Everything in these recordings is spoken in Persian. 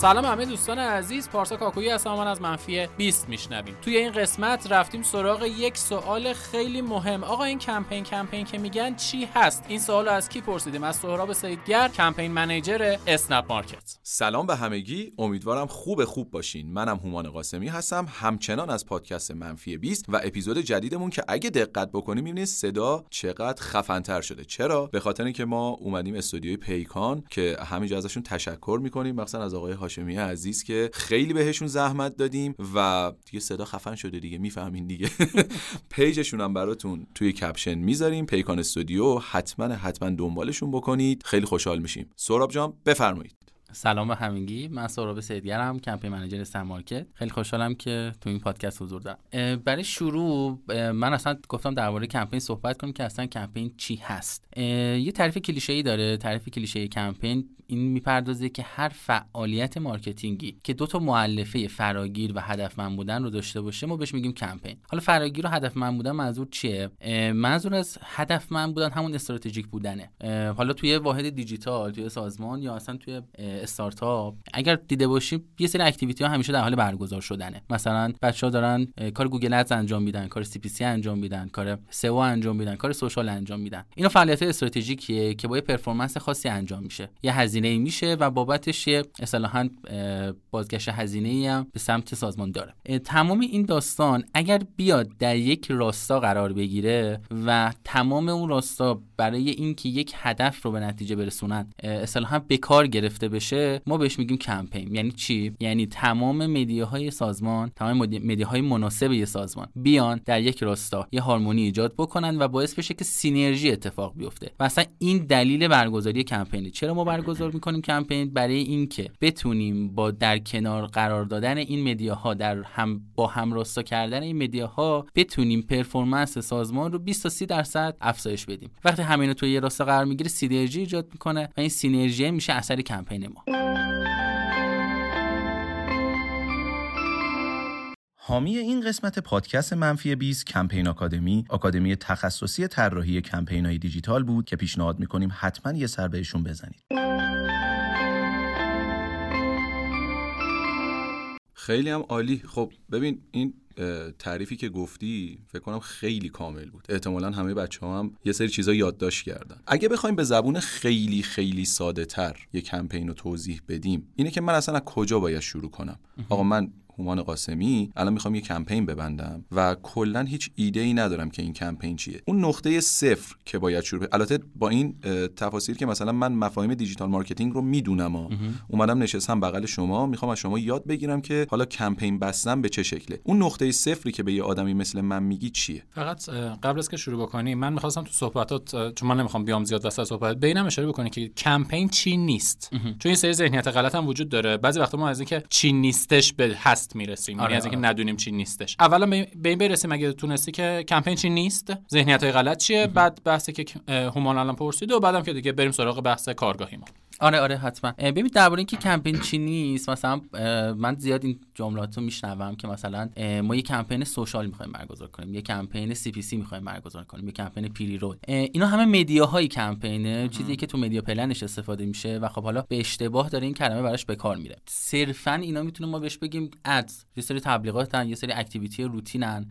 سلام همه دوستان عزیز پارسا کاکویی هستم من از منفی 20 میشنویم. توی این قسمت رفتیم سراغ یک سوال خیلی مهم. آقا این کمپین کمپین که میگن چی هست؟ این سوال از کی پرسیدیم؟ از سهراب سیدگر کمپین منیجر اسنپ مارکت. سلام به همگی. امیدوارم خوب خوب باشین. منم هومان قاسمی هستم همچنان از پادکست منفی 20 و اپیزود جدیدمون که اگه دقت بکنیم می‌بینید صدا چقدر خفنتر شده. چرا؟ به خاطر اینکه ما اومدیم استودیوی پیکان که همینجا ازشون تشکر می‌کنیم مثلا از آقای هاشمی عزیز که خیلی بهشون زحمت دادیم و دیگه صدا خفن شده دیگه می‌فهمین دیگه. page شون هم براتون توی caption می‌ذاریم. پیکان استودیو حتما حتما دنبالشون بکنید. خیلی خوشحال میشیم. سهراب جان بفرمایید. سلام به همگی. من سهراب سیدگرم campaign manager سم مارکت. خیلی خوشحالم که تو این پادکست حضور دارم. برای شروع من اصلا گفتم درباره کمپین صحبت کنیم که اصلا کمپین چی هست. یه تعریف کلیشه ای داره. تعریف کلیشه کمپین این می‌پردازه که هر فعالیت marketing ی که دو تا مؤلفه فراگیر و هدفمند بودن رو داشته باشه ما بهش میگیم کمپین. حالا فراگیر و هدفمند بودن منظور چیه؟ منظور از هدفمند بودن همون استراتژیک بودنه. حالا توی واحد دیجیتال توی سازمان یا اصلا توی استارتاپ اگر دیده باشیم یه سری activity ها همیشه در حال برگزار شدنه. مثلا بچه ها دارن کار Google Ads انجام میدن کار CPC انجام میدن کار SEO انجام میدن کار social انجام میدن. اینا فعالیت استراتژیکیه که با یه performance خاصی انجام میشه. یه هزینه میشه و بابتش یه اصطلاحا بازگشت هزینه ای هم به سمت سازمان داره. تمام این داستان اگر بیاد در یک راستا قرار بگیره و تمام اون راستا برای اینکه یک هدف رو به نتیجه برسونن اصطلاحا به کار گرفته بشه ما بهش میگیم کمپین. یعنی چی؟ یعنی تمام media های سازمان تمام media های مناسب یه سازمان بیان در یک راستا یه هارمونی ایجاد بکنن و باعث بشه که synergy اتفاق بیفته. اصلا این دلیل برگزاری کمپینه. چرا ما برگزار می‌کنیم کمپین؟ برای اینکه بتونیم با در کنار قرار دادن این media ها در هم با هم راستا کردن این media ها بتونیم performance سازمان رو 20 تا 30 درصد افزایش بدیم. وقتی همین تو یه راستا قرار می‌گیره synergy ایجاد می‌کنه و این synergy میشه اثر کمپین ما. حامی این قسمت پادکست منفی 20 کمپین آکادمی آکادمی تخصصی طراحی کمپین های دیجیتال بود که پیشنهاد می‌کنیم حتما یه سر بهشون بزنید. خیلی هم عالی. خب ببین این تعریفی که گفتی فکر کنم خیلی کامل بود. احتمالا همه بچه ها هم یه سری چیزا یادداشت کردن. اگه بخوایم به زبون خیلی خیلی ساده تر یه کمپین رو توضیح بدیم اینه که من اصلا از کجا باید شروع کنم؟ آقا من هومان قاسمی الان می‌خوام یه کمپین ببندم و کلا هیچ ایده ای ندارم که این کمپین چیه. اون نقطه صفر که باید شروع البته با این تفاصیل که مثلا من مفاهیم digital marketing رو می‌دونم و اومدم نشستم بغل شما می‌خوام از شما یاد بگیرم که حالا کمپین بستن به چه شکله. اون نقطه صفری که به یه آدمی مثل من میگی چیه؟ فقط قبل از که شروع بکنی من می‌خواستم تو صحبتات چون من نمی‌خوام بیام زیاد وسط صحبت بینم اشاره بکنی که کمپین چی نیست. چون این سری ذهنیت غلط هم وجود داره. بعضی وقتا ما از اینکه چی نیستش به هست می‌رسیم. یعنی از اینکه ندونیم چی نیستش. اولا به این برسیم اگه تونستی که کمپین چی نیست. ذهنیت های غلط چیه؟ بعد بحثی که هومان الان پرسید و بعدم که دیگه بریم سراغ بحث کارگاهی ما آره آره حتما. ببین درباره اینکه کمپین چی نیست مثلا من زیاد این جملات رو میشنوم که مثلا ما یه کمپین social می‌خوایم برگزار کنیم یه کمپین CPC می‌خوایم برگزار کنیم یه کمپین pre-roll. اینا همه media های کمپینه چیزی که تو media plan ش استفاده میشه و خب حالا به اشتباه داره این کلمه براش به کار میره. صرفا اینا می‌تونیم ما بهش بگیم ads یه سری تبلیغاتن یه سری activity روتینن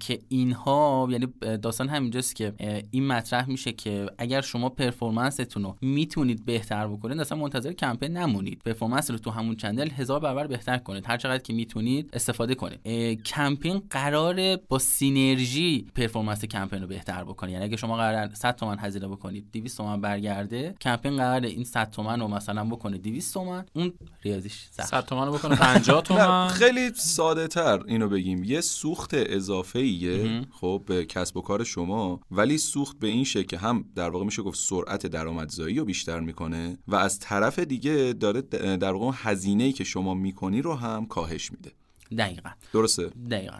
که اینها یعنی داستان همینجاست که این مطرح میشه که اگر شما performance تون رو می‌تونید بهتر بکنید اصلا منتظر کمپین نمونید. performance رو تو همون channel هزار برابر بهتر کنید. هر چقدر که می‌تونید استفاده کنید. کمپین قراره با synergy performance کمپین رو بهتر بکنید یعنی اگه شما قرار 100 تومن هزینه بکنید 200 تومن برگرده کمپین قراره این 100 تومن رو مثلا بکنه 200 تومن اون ریاضیش 100 تومن رو بکنه 50 تومن. خیلی ساده تر اینو بگیم. یه سوخت اضافه ایه خب به کسب و کار شما ولی سوخت به این شکل که هم در واقع میشه گفت سرعت درآمدزایی رو بیشتر می‌کنه و از طرف دیگه داره در واقع هزینه‌ای که شما می‌کنی رو هم کاهش میده. دقیقا. درسته. دقیقا.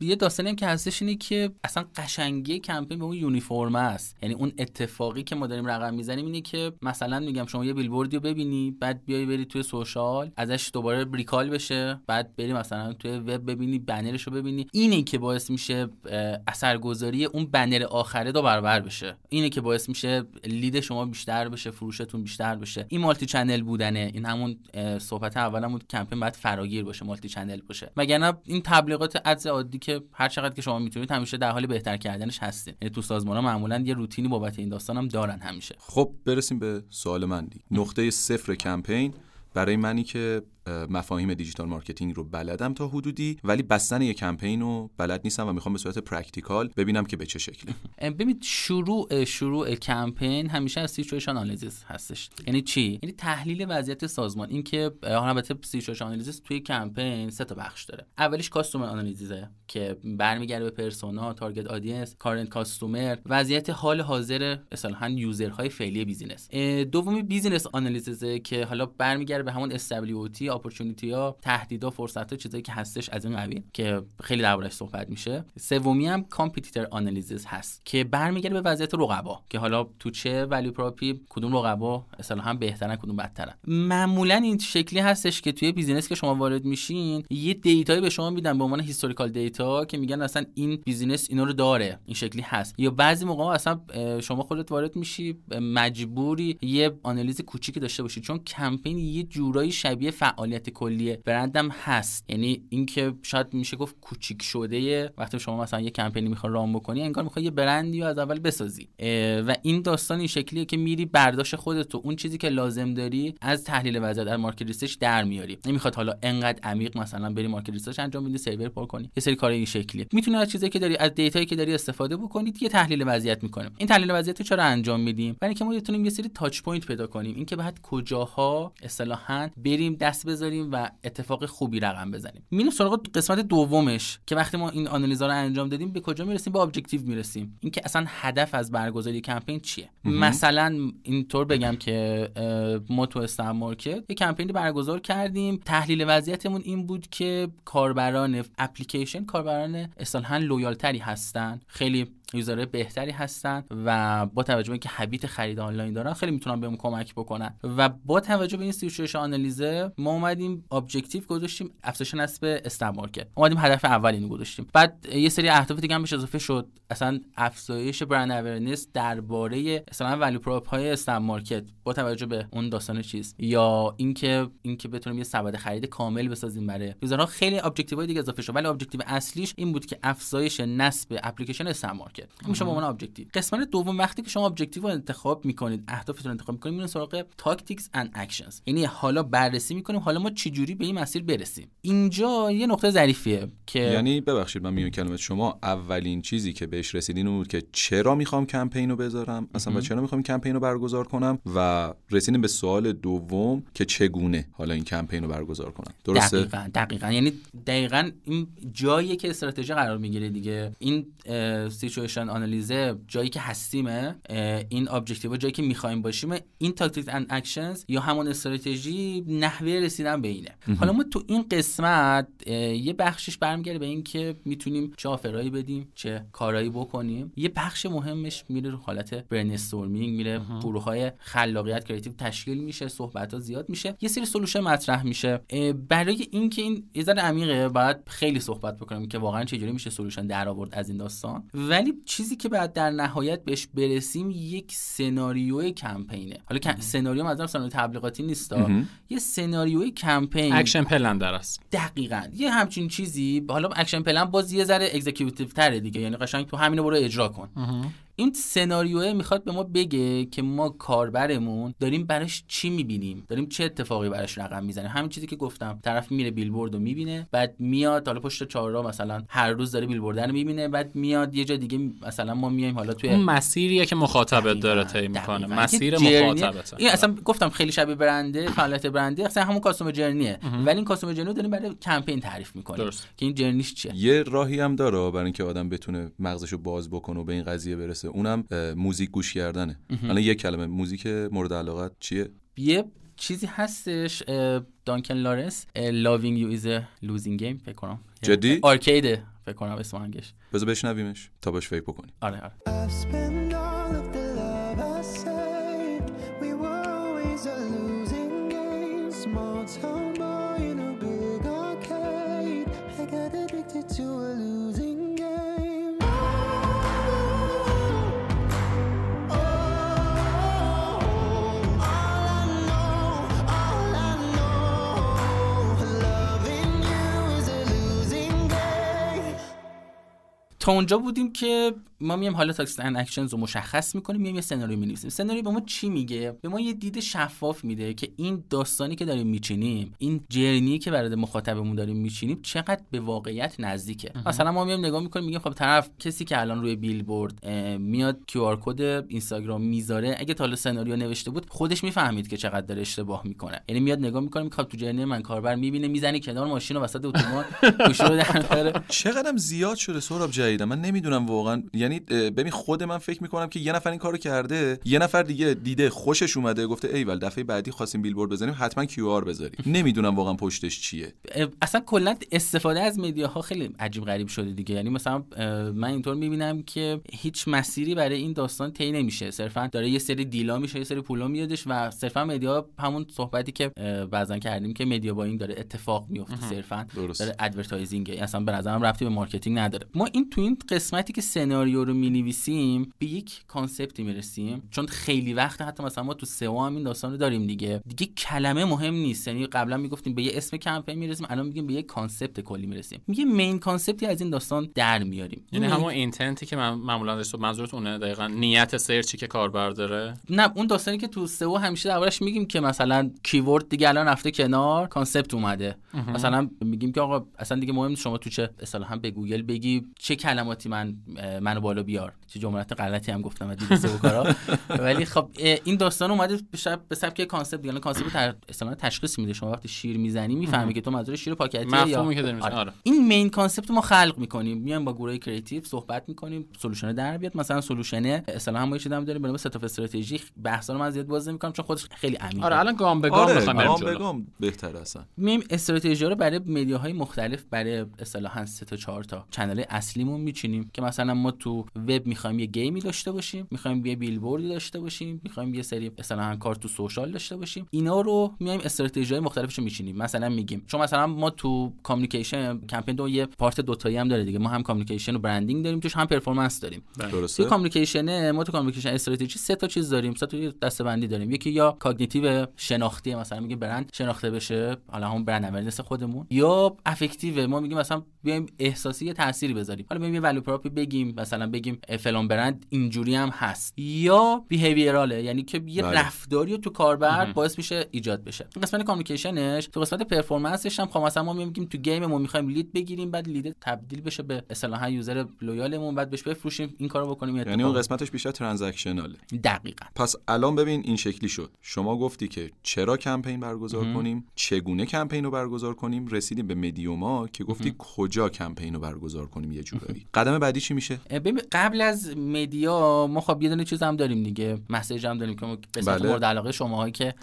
یه داستانی هم که هستش اینه که اصلا قشنگی کمپین به اون uniform است. یعنی اون اتفاقی که ما داریم رقم می‌زنیم اینه که مثلا میگم شما یه بیلبوردی رو ببینی بعد بیای بری توی social ازش دوباره recall بشه بعد بری مثلا توی وب ببینی بنرش رو ببینی. اینه که باعث میشه اثرگذاری اون بنر آخره دو برابر بشه. اینه که باعث میشه lead شما بیشتر بشه فروشتون بیشتر بشه. این multi-channel بودنه. این همون صحبت اولمون کمپین باید فراگیر باشه multi-channel باشه. وگرنه این تبلیغات ads عادی که هر چقدر که شما می‌تونید همیشه در حال بهتر کردنش هستین. یعنی تو سازمان ها معمولا یه روتینی بابت این داستان هم دارن همیشه. خب برسیم به سوال من نقطه صفر کمپین برای منی که اه، مفاهیم digital marketing رو بلدم تا حدودی ولی بستن یه کمپین رو بلد نیستم و می‌خوام به صورت practical ببینم که به چه شکلی. ام، ببینید شروع شروع کمپین همیشه از situation analysis هستش. یعنی چی؟ یعنی تحلیل وضعیت سازمان. اینکه البته situation analysis توی کمپین سه تا بخش داره. اولیش customer analysis ه که برمیگرده به persona target audience current customer. وضعیت حال حاضر اصطلاحا user های فعلی business. دومی business analysis ه که حالا برمیگرده به همون stability opportunity ها تهدیدا فرصت ها چیزایی که هستش از این قبیل که خیلی دربارش صحبت میشه. سومی هم competitor analysis هست که برمیگرده به وضعیت رقبا که حالا تو چه value prop ی کدوم رقبا اصطلاحا بهترن کدوم بدترن. معمولا این شکلی هستش که توی business که شما وارد میشین یه data یی به شما میدن به عنوان historical data که میگن اصلا این business اینا رو داره این شکلی هست. یا بعضی موقع اصلا شما خودت وارد میشی مجبوری یه آنالیز کوچیکی داشته باشی. چون کمپین یه جورایی شبیه فعالیت کلی برندم هست. یعنی اینکه شاید میشه گفت کوچیک شده وقتی شما مثلا یه کمپینی می‌خوای run بکنی انگار می‌خوای یه برندی رو از اول بسازی. و این داستان این شکلیه که میری برداشت خودت و اون چیزی که لازم داری از تحلیل وضعیت از market research در میاری. نمی‌خواد حالا انقدر عمیق مثلا بری market research انجام بدی survey پر کنی. یه سری کار این شکلیه. می‌تونی از چیزایی که داری از data یی که داری استفاده بکنید یه تحلیل وضعیت می‌کنیم. این تحلیل وضعیت رو چرا انجام میدیم؟ برای اینکه ما بتونیم یه سری touch point پیدا کنیم. اینکه بعد کجاها اصطلاحا بریم دست بذاریم و اتفاق خوبی رقم بزنیم. میریم سراغ قسمت دومش که وقتی ما این آنالیزا رو انجام دادیم به کجا می‌رسیم؟ به objective می‌رسیم. اینکه اصلا هدف از برگزاری کمپین چیه؟ مثلا اینطور بگم که ما تو استار مارکت یه کمپینی برگزار کردیم. تحلیل وضعیتمون این بود که کاربران اپلیکیشن کاربران اصطلاحا loyal تری هستن. خیلی user های بهتری هستن و با توجه به اینکه habit خرید آنلاین دارن خیلی می‌تونن بهمون کمک بکنن. و با توجه به این situation analysis ما اومدیم objective گذاشتیم افزایش نصب استار مارکت. اومدیم هدف اول اینو گذاشتیم. بعد یه سری اهداف دیگه هم بهش اضافه شد. اصلا افزایش brand awareness درباره مثلا value prop های استار مارکت با توجه به اون داستان چیز یا اینکه اینکه بتونیم یه سبد خرید کامل بسازیم برای user ها خیلی objective های دیگه اضافه شد. ولی objective اصلیش این بود که افزایش نصب اپلیکیشن استار مارکت. این به عنوان objective. قسمت دوم وقتی که شما objective رو انتخاب می‌کنید اهدافتون رو انتخاب می‌کنید میرین سراغ tactics and actions یعنی حالا بررسی می‌کنیم حالا ما چجوری به این مسیر برسیم. اینجا یه نقطه ظریفیه که یعنی ببخشید من میون کلمه شما اولین چیزی که بهش رسیدین بود که چرا می‌خوام کمپین رو بذارم؟ اصلا و چرا می‌خوام کمپین رو برگزار کنم؟ و رسیدیم به سوال دوم که چگونه حالا این کمپین رو برگزار کنم. درسته؟ دقیقا دقیقا. یعنی دقیقا این جاییه که استراتژی قرار می‌گیره دیگه. این situation analysis ه جایی که هستیمه اه، این objective جایی که می‌خوایم باشیم این tactic and actions یا همون استراتژی نحوه رسیدن به اینه. حالا ما تو این قسمت یه بخشش برمیگرده به این که می‌تونیم چه offer ایی بدیم چه کارایی بکنیم. یه بخش مهمش میره رو حالت brainstorming میره گروه های خلاقیت creative تشکیل میشه صحبت ها زیاد میشه. یه سری solution مطرح میشه. برای اینکه این یه ذره عمیقه باید خیلی صحبت بکنیم که واقعا چجوری میشه solution در آورد از این داستان. ولی چیزی که بعد در نهایت بهش برسیم یک سناریوی کمپینه. حالا سناریو مثلا سناریو تبلیغاتی نیست یه سناریوی کمپین. action plan در است. دقیقا. یه همچین چیزی حالا action plan باز یه ذره executive تره دیگه یعنی قشنگ تو همینو برو اجرا کن. این سناریوه می‌خواد به ما بگه که ما کاربرمون داریم براش چی می‌بینیم؟ داریم چه اتفاقی براش رقم می‌زنیم همین چیزی که گفتم طرف میره بیلبورد رو می‌بینه بعد میاد حالا پشت چهارراه مثلا هر روز داره بیلبورد رو می‌بینه بعد میاد یه جا دیگه مثلا ما میایم حالا توی اون مسیریه که مخاطبت داره طی می‌کنه. دقیقاً. مسیر مخاطبته. این اصلا گفتم خیلی شبیه برنده فعالیت برنده اصلا همون customer journey ه. ولی این customer journey داریم برای کمپین تعریف می‌کنیم. درست. که این journey ش چیه؟ یه راهی هم داره برای اینکه آدم بتونه مغزشو باز بکنه و به این قضیه برسه. اونم اه، موزیک گوش کردنه. الان یه کلمه. موزیک مورد علاقت چیه؟ یه چیزی هستش دانکن لارنس loving you is losing game فکر کنم. جدی؟ Arcade ه فکر کنم اسم آهنگش. بذار بشنویمش. تا باش فکر بکنیم. آره آره. I've spent all of the love I saved. We were always a losing game. Small town boy in a big arcade. I got addicted to a تا اونجا بودیم که ما میایم حالا tactics and actions رو مشخص می‌کنیم میایم یه سناریو می‌نویسیم. سناریو به ما چی میگه؟ به ما یه دید شفاف میده که این داستانی که داریم میچینیم این journey که برای مخاطبمون داریم میچینیم چقدر به واقعیت نزدیکه. مثلا ما میایم نگاه می‌کنیم میگیم خب طرف کسی که الان روی بیلبورد میاد QR code اینستاگرام می‌ذاره. اگه تا حالا سناریو نوشته بود خودش می‌فهمید که چقدر داره اشتباه می‌کنه. یعنی میاد نگاه می‌کنه می‌خواد تو journey من کاربر می‌بینه می‌زنه کنار ماشین و وسط اتوبان گوشی رو در. چقدرم زیاد شده سهراب جدیدم من نمی‌دونم واقعا یعنی ببین خود من فکر می‌کنم که یه نفر این کارو کرده یه نفر دیگه دیده خوشش اومده گفته ایول دفعه بعدی خواستیم بیلبورد بزنیم حتما کیو آر بذاریم. نمی‌دونم واقعا پشتش چیه. اصلا کلا استفاده از مدیاها خیلی عجیب غریب شده دیگه. یعنی مثلا من اینطور می‌بینم که هیچ مسیری برای این داستان طی نمیشه. صرفا داره یه سری دیلا میشه یه سری پولا میادش و صرفا مدیا همون صحبتی که بعضا کردیم که media با این داره اتفاق میفته صرفا. داره advertising اصلا به نظرم ربطی به marketing نداره. ما این تو این قسمتی که سناریو رو می‌نویسیم به یک concept ی می‌رسیم. چون خیلی وقت حتی مثلا ما تو سئو هم این داستان رو داریم دیگه. دیگه کلمه مهم نیست. یعنی قبلا می‌گفتیم به یه اسم کمپین می‌رسیم الان میگیم به یه concept کلی می‌رسیم. میگه main concept ی از این داستان در میاریم. یعنی همون intent ی که من معمولا داشت منظورت اونه دقیقا. نیت سرچی که کاربر داره. نه اون داستانی که تو سئو همیشه دربارش میگیم که مثلا keyword دیگه الان رفته کنار concept اومده. مثلا میگیم که آقا اصلا دیگه مهم شما تو چه اصطلاحا به گوگل بگی چه کلماتی من اه، منو بالا بیار. چه جملات غلطی هم گفتم از دید سئو کارا. ولی خب این داستان اومده به شب به سبک concept. دیگه الان concept تر... اصطلاحا تشخیص میده. شما وقتی شیر می‌زنی می‌فهمی که تو منظور شیر پاکتی یا که داریم. آره. این main concept ما خلق می‌کنیم. میایم با گروه creative صحبت می‌کنیم. solution در بیاد. مثلا solution اصلا هم ما یه چیزی داریم به نام set of strategy بحثا رو من زیاد باز نمی‌کنم چون خودش خیلی عمیقه. آره الان گام به گام آره می‌خوایم بریم گام. به گام بهتر اصلا. میایم استراتژی رو برای media های مختلف برای اصطلاحا سه تا چهار تا channel اصلیمون میچینیم که مثلا ما تو وب می‌خوایم یه game ی داشته باشیم می‌خوایم یه بیلبوردی داشته باشیم می‌خوایم یه سری اصطلاحا کار تو social داشته باشیم. اینا رو میایم استراتژی های مختلفش میچینیم. مثلا میگیم چون مثلا ما تو communication کمپین دو یه part دوتایی هم داره دیگه. ما هم communication و branding داریم توش هم performance داریم. درسته. توی communication ما تو communication strategy سه تا چیز داریم. سه تا دسته‌بندی داریم. یکی یا cognitive شناختی مثلا میگه برند شناخته بشه حالا همون brand awareness خودمون. یا affective ما میگیم مثلا بیایم احساسی یه تأثیری بذاریم. حالا بیایم یه value prop ی بگیم مثلا بگیم فلان برند اینجوری هم هست. یا behavioral ه یعنی که یه بله. رفتاری تو کاربر باعث میشه ایجاد بشه. این قسمت communication ش تو قسمت performance ش هم خب مثلا ما میگیم تو game ما می‌خوایم lead بگیریم بعد lead تبدیل بشه به اصطلاحا user loyal مون بعد بهش بفروشیم این کارو بکنیم یعنی اون قسمتش بیشتر transactional ه دقیقا. پس الان ببین این شکلی شد. شما گفتی که چرا کمپین برگزار کنیم؟ چگونه کمپین رو برگزار کنیم؟ رسیدیم به مدیوما که گفتی کجا کمپین رو برگزار کنیم یه جورایی. قدم بعدی چی میشه؟ قبل از media ما خب یه دونه چیز هم داریم دیگه. message هم داریم که قسمت بله. مورد علاقه شماهایی که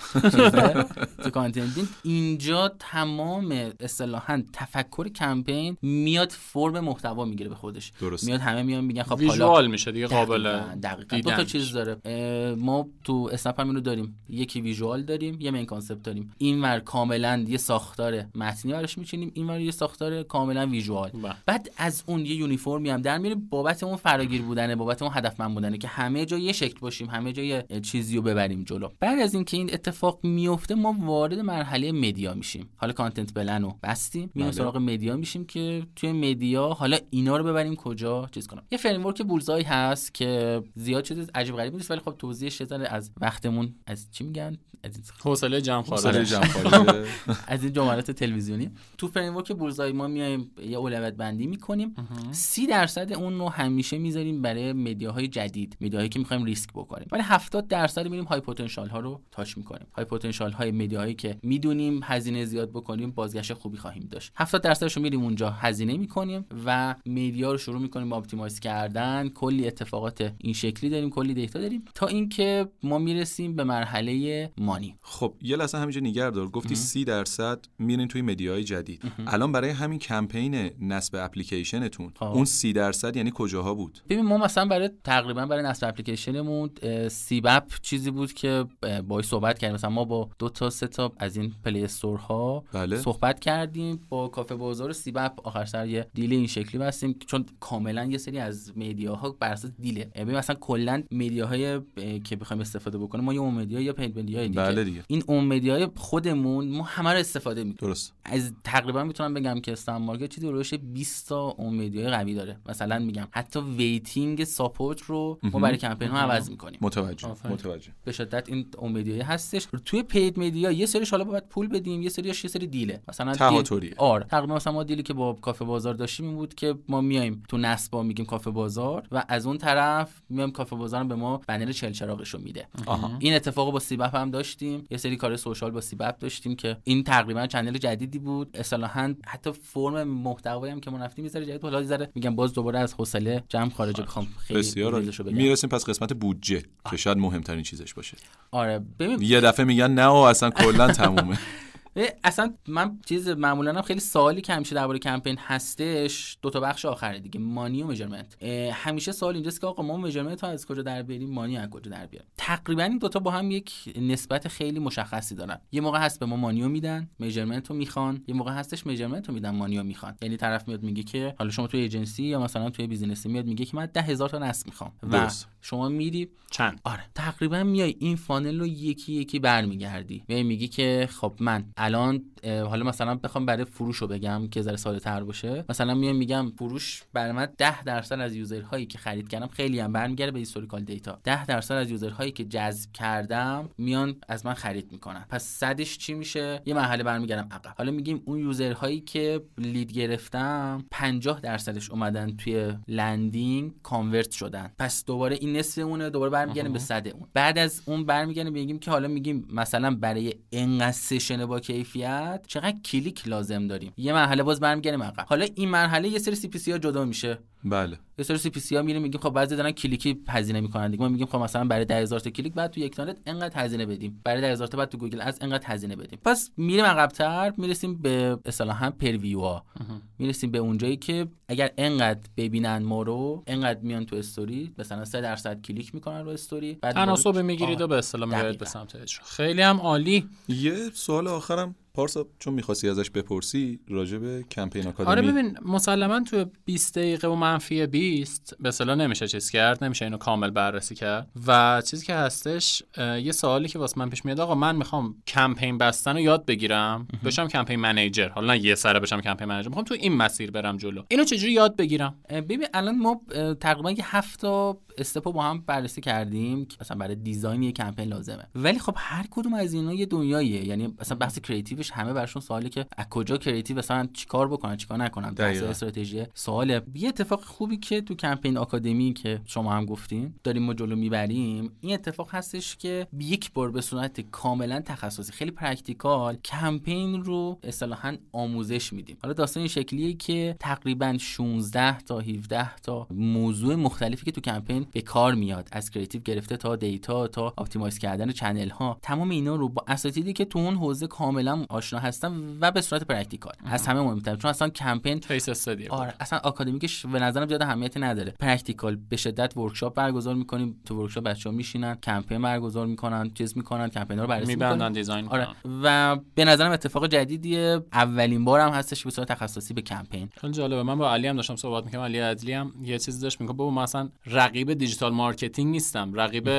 تو content ین اینجا تمام اصطلاحا تفکر کمپین میاد فرم محتوا می‌گیره به خودش. درسته. میاد همه میان میگن خب visual میشه دیگه قابل دقیقاً، دقیقاً. دو تا چیز داره. ما تو اسنپ هم اینو داریم. یکی visual داریم یه main concept داریم. اینور کاملا یه ساختار متنی براش میچینیم اینور یه ساختار کاملا visual. بله. بعد از اون یه uniform ی هم در میاریم. بابت اون فراگیر بودنه بابت اون هدفمند بودنه که همه جا یه شکل باشیم همه جا یه چیزی رو ببریم جلو. بعد از اینکه این اتفاق میفته ما وارد مرحله media میشیم. حالا content plan رو بستیم میایم بله. سراغ media میشیم که توی media حالا اینا رو ببریم کجا چیز کنم. یه framework bullseye هست که زیاد چیز عجیب غریبی نیست ولی خب توضیحش یه از وقتمون از چی میگن؟ از حوصله جمع. از این جملات تلویزیونی. تو framework bullseye ما میایم یه اولویت بندی می‌کنیم. سی درصد اون رو همیشه می‌ذاریم برای media های جدید media هایی که می‌خوایم ریسک بکنیم. ولی 70 درصد میریم high potential ها رو touch می‌کنیم. high potential های media هایی که می‌دونیم هزینه زیاد بکنیم بازگشت خوبی خواهیم داشت. 70 درصدش رو میریم اونجا هزینه می‌کنیم و media رو شروع می‌کنیم با optimize کردن. کلی اتفاقات این شکلی داریم کلی data داریم تا اینکه ما می‌رسیم به مرحله money. خب یه لحظه همینجا نگر دار. گفتی سی درصد میرین توی media ی جدید. الان برای همین کمپین نصب اپلیکیشنتون. خب. اون سی درصد یعنی کجاها بود. ببین ما مثلا برای تقریبا برای نصب اپلیکیشنمون سیبپ چیزی بود که اه، باهاش صحبت کردیم. مثلا ما با دو تا سه تا از این Play Store ها بله. صحبت کردیم. با کافه بازار سیب‌اپ آخر سر یه deal این شکلی بستیم. چون کاملا یه سری از media ها بر اساس deal ه. ببین مثلا کلا media های اه، که بخوایم استفاده بکنیم ما یه own media یا paid media دیگه. بله دیگه. این own media ی خودمون ما همه رو استفاده می‌کنیم. درست. از تقریبا می‌تونم بگم که اسنپ مارکت چیزی روش 20 تا own media ی قوی داره. مثلا میگم حتی waiting support رو ما برای کمپین ها عوض می‌کنیم. متوجه. متوجه. به شدت این own media ی هستش. توی paid media یه سریش حالا باید پول بدیم یه سریش یه سری deal ه. مثلا deal-. آره. تقریبا مثلا ما deal ی که با کافه بازار داشتیم این بود که ما میایم تو نصبا میگیم کافه بازار و از اون طرف میایم کافه بازار به ما banner چل چراغش رو میده. این اتفاق با سیب‌اپ هم داشتیم. یه سری کار social با سیب‌اپ داشتیم که این تقریبا channel جدیدی بود. اصطلاحا حتی فرم محتوایی هم که ما رفتیم یه ذره جدید. حالا ذره میگم باز دوباره از حوصله جمع خارجه بخوام خیلی بسیار. می‌رسیم پس قسمت بودجه که شاید مهمترین چیزش باشه. آره ببین. یه دفعه میگن نه و اصلا کلا تمومه. اصلا من چیز معمولا هم خیلی سوالی که همیشه درباره کمپین هستش دو تا بخش آخره دیگه money و measurement همیشه سوال اینجاست که آقا ما measurement رو از کجا در بیاریم؟ money از کجا در بیاریم؟ تقریبا این دوتا با هم یک نسبت خیلی مشخصی دارن. یه موقع هست به ما money و میدن measurement رو می‌خوان. یه موقع هستش measurement رو میدن money و می‌خوان. یعنی طرف میاد میگه که حالا شما توی ایجنسی یا مثلا توی business ی میاد میگه که من ده هزار تا نصب می‌خوام. و. شما میری چند؟ آره. تقریبا میای این funnel رو یکی یکی برمیگردی. میای میگی که خب من الان حالا مثلا بخوام برای فروش رو بگم که ذره ساده تر باشه. مثلا میام میگم فروش من 10 درصد از user هایی که خرید کردم خیلی هم برمیگرده به historical data 10 درصد از user هایی که جذب کردم میان از من خرید می‌کنن. پس صدش چی میشه؟ یه مرحله برمیگردم عقب. حالا میگیم اون user هایی که lead گرفتم 50 درصدش اومدن توی landing convert شدن. پس دوباره این نصف اونه دوباره برمیگردیم به صد اون. بعد از اون برمیگردیم میگیم که حالا میگیم مثلا برای انقدر session با کیفیت چقدر کلیک لازم داریم. یه مرحله باز برمیگردیم عقب. حالا این مرحله یه سری CPC ها جدا میشه. بله. یه سری CPC ها میریم میگیم خب بعضی دارن کلیکی هزینه می‌کنن دیگه. ما میگیم خب مثلا برای 10000 تا کلیک بعد تو یکتانت انقدر هزینه بدیم. برای 10000 تا بعد تو Google Ads انقدر هزینه بدیم. پس میریم عقب‌تر می‌رسیم به اصطلاحا پرویو ها. می‌رسیم به اونجایی که اگر انقدر ببینن ما رو انقدر میان تو استوری مثلا 3 درصد کلیک می‌کنن رو استوری بعد تناسب می‌گیرید و. به اصطلاح می‌برید دقیقاً. به سمت اجرا. خیلی هم عالی. یه سوال آخرم. پارسا چون می‌خواستی ازش بپرسی راجع به کمپین آکادمی آره ببین مسلما تو 20 دقیقه و منفی 20 به اصطلاح نمیشه چیز کرد نمیشه اینو کامل بررسی کرد. و چیزی که هستش یه سوالی که واسه من پیش میاد آقا من می‌خوام کمپین بستن رو یاد بگیرم بشم کمپین منیجر. حالا نه یه سره بشم کمپین منیجر می‌خوام تو این مسیر برم جلو. اینو چجوری یاد بگیرم؟ ببین الان ما تقریبا یه هفت تا step و با هم بررسی کردیم که مثلا برای design یه کمپین لازمه. ولی خب هر کدوم از اینا یه دنیاییه. یعنی مثلا بحث همه براشون سواله که از کجا creative مثلا چیکار بکنن چیکار نکنن؟ بحث دقیقاً. استراتژی سواله یه اتفاق خوبی که تو کمپین آکادمی که شما هم گفتین داریم ما جلو می‌بریم این اتفاق هستش که یک بار به صورت کاملا تخصصی خیلی practical کمپین رو اصطلاحا آموزش میدیم. حالا داستان این شکلیه که تقریبا 16 تا 17 تا موضوع مختلفی که تو کمپین به کار میاد از creative گرفته تا data تا optimize کردن channel ها تمام اینا رو با اساتیدی که تو اون حوزه کاملا آشنا هستن و به صورت practical. از همه مهمتر چون اصلا کمپین case study آره اصلا آکادمیکش به نظرم زیاد اهمیتی نداره. practical به شدت workshop برگزار می‌کنیم. تو workshop بچه‌ها میشینن کمپین برگزار می‌کنن چیز می‌کنن کمپین رو بررسی میبندن می‌کنن. design آره. و به نظرم اتفاق جدیدیه. اولین بار هم هستش که به صورت تخصصی به کمپین. خیلی جالبه. من با علی هم داشتم صحبت می‌کنم علی عدلی هم یه چیزی داشت میگه بابا من اصلا رقیب digital marketing نیستم. رقیب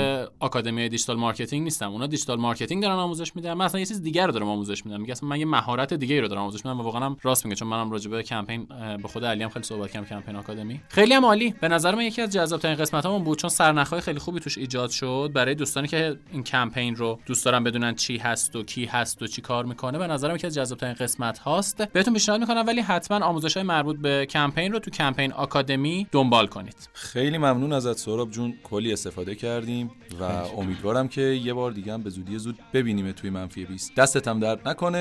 آکادمی digital marketing نیستم. اونا digital marketing دارن آموزش میدن. من اصلا یه چیز دیگر رو دارم آموزش میدم. میگه اصلا من یه مهارت دیگه ای رو دارم آموزش میدم و واقعا هم راست میگه چون منم راجع به کمپین به خود علی هم خیلی صحبت کردم کمپین آکادمی. خیلی هم عالی. به نظر من یکی از جذاب ترین قسمتامون بود چون سرنخهای خیلی خوبی توش ایجاد شد برای دوستانی که این کمپین رو دوست دارن بدونن چی هست و کی هست و چی کار می‌کنه. به نظرم یکی از جذاب ترین قسمت هاست. بهتون پیشنهاد می‌کنم ولی حتما آموزش های مربوط به کمپین رو تو کمپین آکادمی دنبال کنید. خیلی ممنون ازت سهراب جون. کلی استفاده کردیم و امیدوارم که یه بار دیگه هم به زودی زود ببینیم توی منفی 20 دستت هم درد نکنه.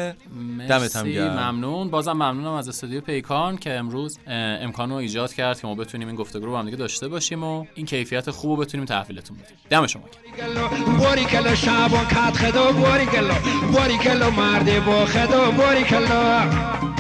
دمت هم گرم. ممنون. بازم ممنونم از استودیو پیکان که امروز امکان رو ایجاد کرد که ما بتونیم این گفتگو رو با هم دیگه داشته باشیم و این کیفیت خوب رو بتونیم تحویلتون بدیم. دم شما گرم.